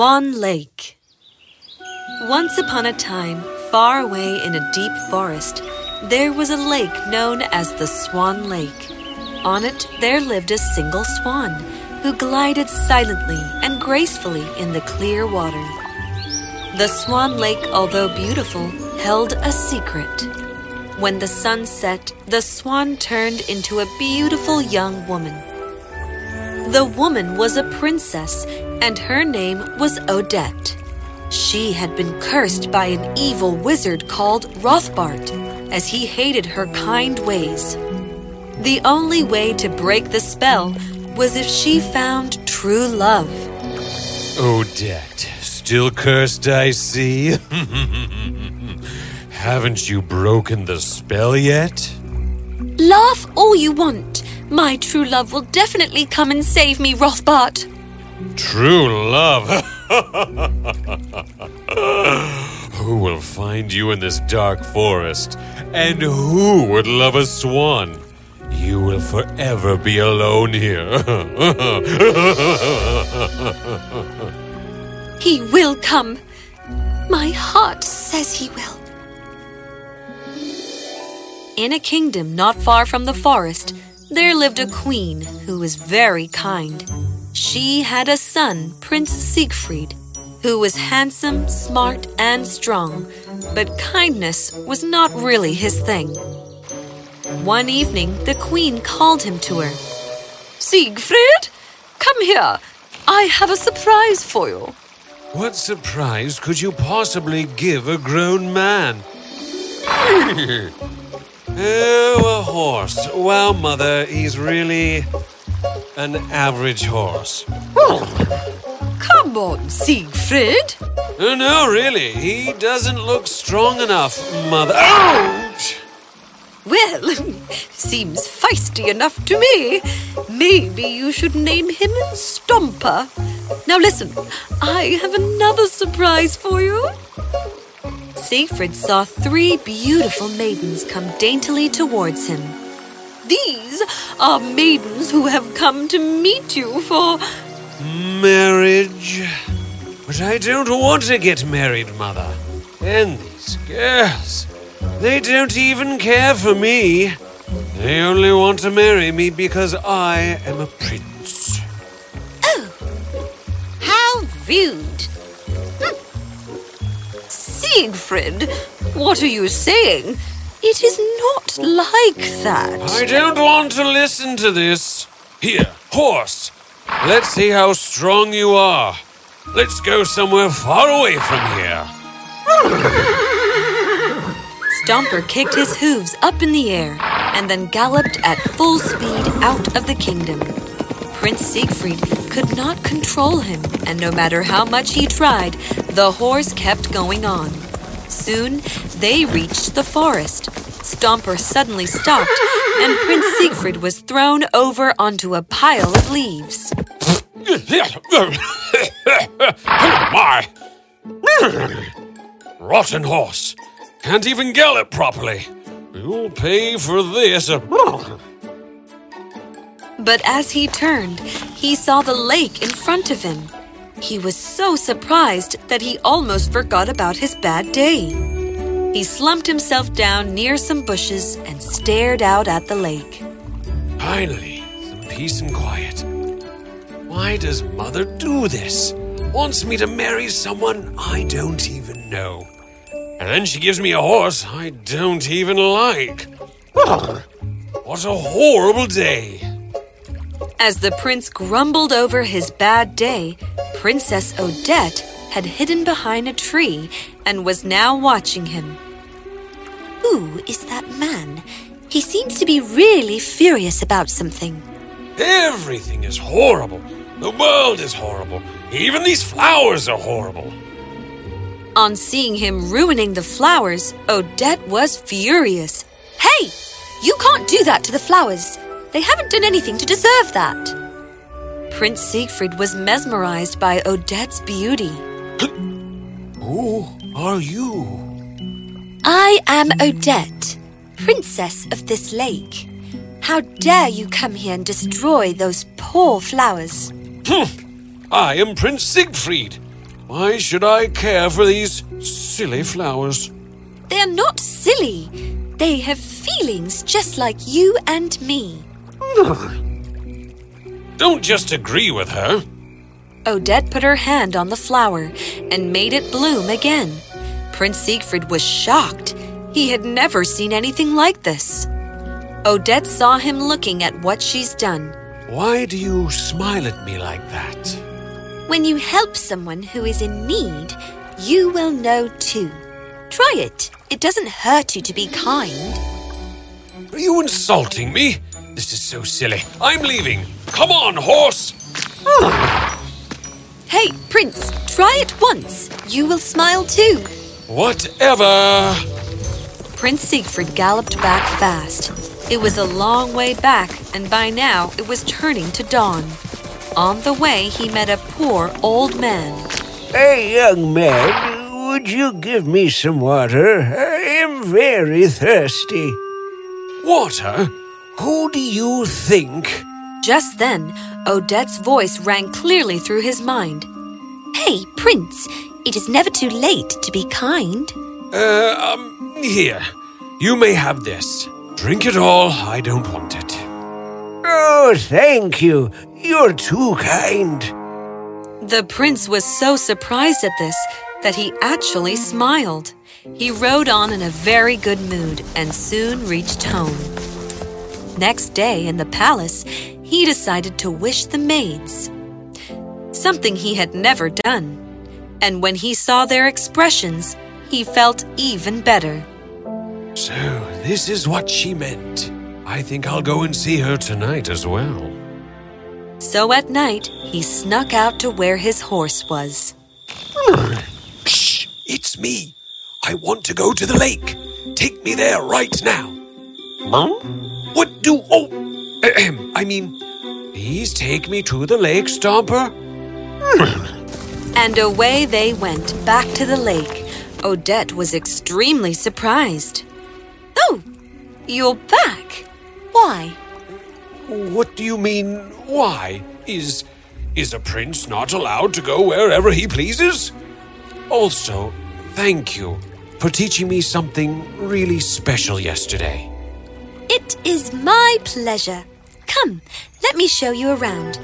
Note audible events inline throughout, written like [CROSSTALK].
Swan Lake. Once upon a time, far away in a deep forest, there was a lake known as the Swan Lake. On it, there lived a single swan who glided silently and gracefully in the clear water. The Swan Lake, although beautiful, held a secret. When the sun set, the swan turned into a beautiful young woman. The woman was a princess, and her name was Odette. She had been cursed by an evil wizard called Rothbart, as he hated her kind ways. The only way to break the spell was if she found true love. Odette, still cursed, I see. [LAUGHS] Haven't you broken the spell yet? Laugh all you want. My true love will definitely come and save me, Rothbart. True love. [LAUGHS] who will find you in this dark forest? And who would love a swan? You will forever be alone here. [LAUGHS] he will come. My heart says he will. In a kingdom not far from the forest, there lived a queen who was very kind. She had a son, Prince Siegfried, who was handsome, smart, and strong, but kindness was not really his thing. One evening, the queen called him to her. Siegfried, come here. I have a surprise for you. What surprise could you possibly give a grown man? [LAUGHS] oh, a horse. Well, mother, he's really an average horse. Oh, come on, Siegfried. Oh, no, really. He doesn't look strong enough, mother. Ouch! Well, [LAUGHS] seems feisty enough to me. Maybe you should name him Stomper. Now listen, I have another surprise for you. Siegfried saw three beautiful maidens come daintily towards him. These are maidens who have come to meet you for marriage. But I don't want to get married, Mother. And these girls, they don't even care for me. They only want to marry me because I am a prince. Oh, how rude. Hm. Siegfried, what are you saying? It is not like that. I don't want to listen to this. Here, horse, Let's see how strong you are. Let's go somewhere far away from here. Stomper kicked his hooves up in the air and then galloped at full speed out of the kingdom. Prince Siegfried could not control him, and no matter how much he tried, the horse kept going on. Soon they reached the forest. Stomper suddenly stopped, and Prince Siegfried was thrown over onto a pile of leaves. My! [LAUGHS] Rotten horse. Can't even gallop properly. You'll pay for this. But as he turned, he saw the lake in front of him. He was so surprised that he almost forgot about his bad day. He slumped himself down near some bushes and stared out at the lake. Finally, some peace and quiet. Why does Mother do this? Wants me to marry someone I don't even know. And then she gives me a horse I don't even like. [LAUGHS] What a horrible day. As the prince grumbled over his bad day, Princess Odette had hidden behind a tree and was now watching him. Who is that man? He seems to be really furious about something. Everything is horrible. The world is horrible. Even these flowers are horrible. On seeing him ruining the flowers, Odette was furious. Hey! You can't do that to the flowers. They haven't done anything to deserve that. Prince Siegfried was mesmerized by Odette's beauty. [GASPS] Who are you? I am Odette, princess of this lake. How dare you come here and destroy those poor flowers? I am Prince Siegfried. Why should I care for these silly flowers? They're not silly. They have feelings just like you and me. [LAUGHS] Don't just agree with her. Odette put her hand on the flower and made it bloom again. Prince Siegfried was shocked. He had never seen anything like this. Odette saw him looking at what she's done. Why do you smile at me like that? When you help someone who is in need, you will know too. Try it. It doesn't hurt you to be kind. Are you insulting me? This is so silly. I'm leaving. Come on, horse! Oh. Hey, Prince, try it once. You will smile too. Whatever. Prince Siegfried galloped back fast. It was a long way back, and by now it was turning to dawn. On the way, he met a poor old man. Hey, young man, would you give me some water? I am very thirsty. Water? Who do you think? Just then, Odette's voice rang clearly through his mind. Hey, Prince, it is never too late to be kind. Uh, um, here. You may have this. Drink it all. I don't want it. Oh, thank you. You're too kind. The prince was so surprised at this that he actually smiled. He rode on in a very good mood and soon reached home. Next day in the palace, he decided to wish the maids. Something he had never done. And when he saw their expressions, he felt even better. So, this is what she meant. I think I'll go and see her tonight as well. So at night, he snuck out to where his horse was. [CLEARS THROAT] Shh! It's me. I want to go to the lake. Take me there right now. Mom? What do. Oh! Ahem, [CLEARS THROAT] I mean, please take me to the lake, Stomper. And away they went back to the lake. Odette was extremely surprised. Oh, you're back. Why? What do you mean, why? Is. Is a prince not allowed to go wherever he pleases? Also, thank you for teaching me something really special yesterday. Is my pleasure. Come, let me show you around.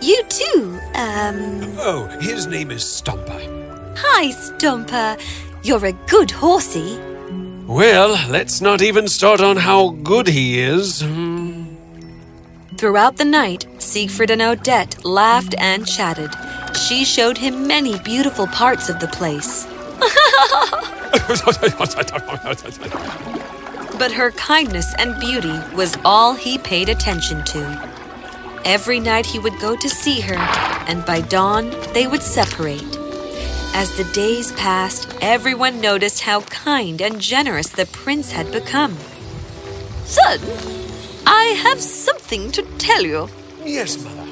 You too, um. Oh, his name is Stomper. Hi, Stomper. You're a good horsey. Well, let's not even start on how good he is. Throughout the night, Siegfried and Odette laughed and chatted. She showed him many beautiful parts of the place. [LAUGHS] [LAUGHS] [LAUGHS] But her kindness and beauty was all he paid attention to. Every night he would go to see her, and by dawn they would separate. As the days passed, everyone noticed how kind and generous the prince had become. Son, I have something to tell you. yes, Mother.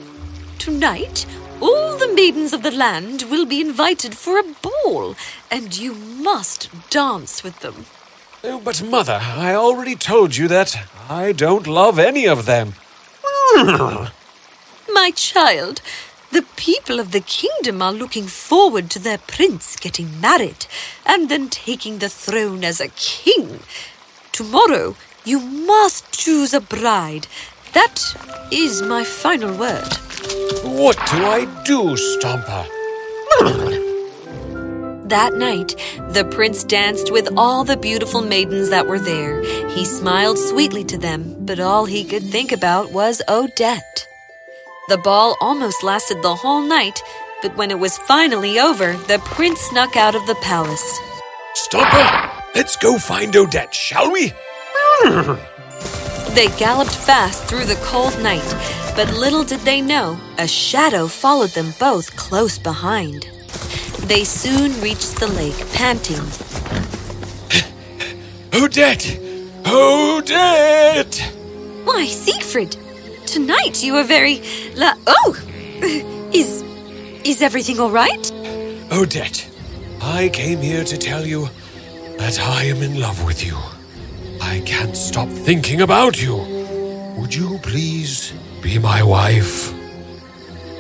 Tonight, all the maidens of the land will be invited for a ball, and you must dance with them. Oh, but Mother, I already told you that I don't love any of them. [LAUGHS] My child, the people of the kingdom are looking forward to their prince getting married and then taking the throne as a king. Tomorrow, you must choose a bride. That is my final word. What do I do, Stomper? [LAUGHS] That night, the prince danced with all the beautiful maidens that were there. He smiled sweetly to them, but all he could think about was Odette. The ball almost lasted the whole night, but when it was finally over, the prince snuck out of the palace. Stomper, let's go find Odette, shall we? They galloped fast through the cold night, but little did they know, a shadow followed them both close behind. They soon reached the lake, panting. [GASPS] Odette! Odette! Why, Siegfried, tonight you are very la- Oh! [LAUGHS] Is. is everything all right? Odette, I came here to tell you that I am in love with you. I can't stop thinking about you. Would you please be my wife?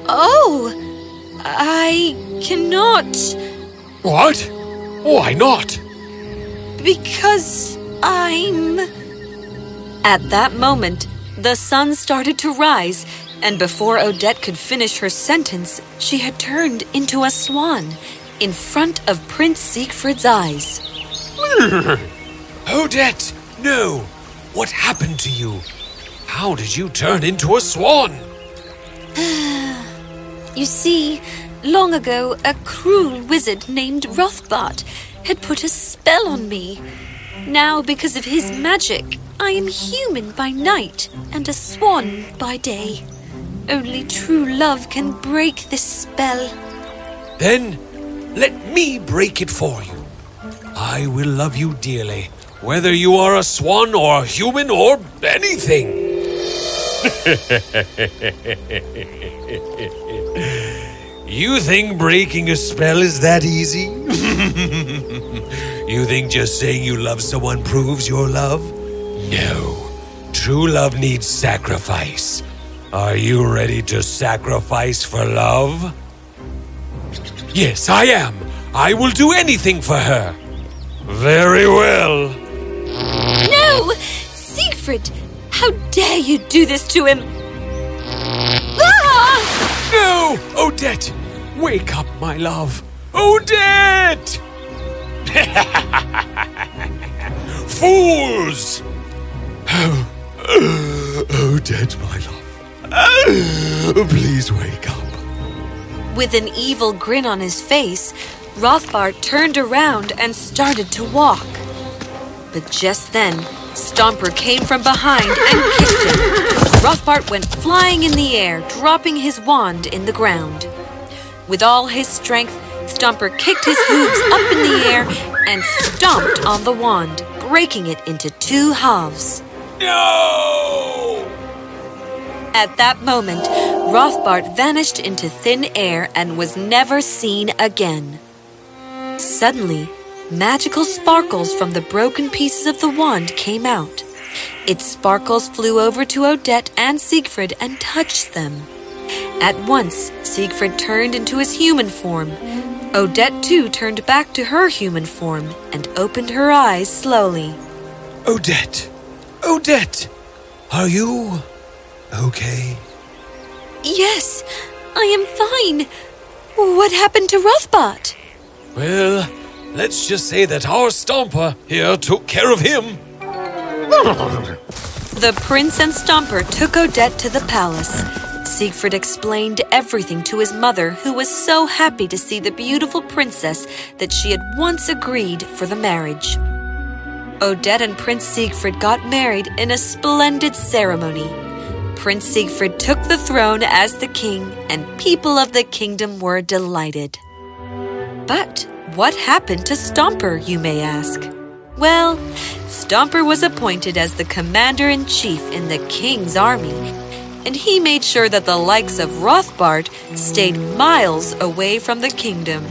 Oh! I cannot. What? Why not? Because I'm. At that moment, the sun started to rise, and before Odette could finish her sentence, she had turned into a swan in front of Prince Siegfried's eyes. [LAUGHS] Odette, no! What happened to you? How did you turn into a swan? [SIGHS] You see, long ago, a cruel wizard named Rothbart had put a spell on me. Now, because of his magic, I am human by night and a swan by day. Only true love can break this spell. Then let me break it for you. I will love you dearly, whether you are a swan or a human or anything. [LAUGHS] you think breaking a spell is that easy? [LAUGHS] you think just saying you love someone proves your love? No. True love needs sacrifice. Are you ready to sacrifice for love? Yes, I am. I will do anything for her. Very well. No! Siegfried! How dare you do this to him? Ah! No! Odette! Wake up, my love! Odette! [LAUGHS] Fools! Oh, Odette, my love. Please wake up. With an evil grin on his face, Rothbart turned around and started to walk. But just then, Stomper came from behind and kicked him. [LAUGHS] Rothbart went flying in the air, dropping his wand in the ground. With all his strength, Stomper kicked his hooves up in the air and stomped on the wand, breaking it into two halves. No! At that moment, Rothbart vanished into thin air and was never seen again. Suddenly, magical sparkles from the broken pieces of the wand came out. Its sparkles flew over to Odette and Siegfried and touched them. At once, Siegfried turned into his human form. Odette too turned back to her human form and opened her eyes slowly. Odette! Odette! Are you okay? Yes, I am fine. What happened to Rothbart? Well, let's just say that our Stomper here took care of him. The prince and Stomper took Odette to the palace. Siegfried explained everything to his mother, who was so happy to see the beautiful princess that she had once agreed for the marriage. Odette and Prince Siegfried got married in a splendid ceremony. Prince Siegfried took the throne as the king, and people of the kingdom were delighted. But what happened to Stomper, you may ask? Well, Stomper was appointed as the commander in chief in the king's army, and he made sure that the likes of Rothbart stayed miles away from the kingdom.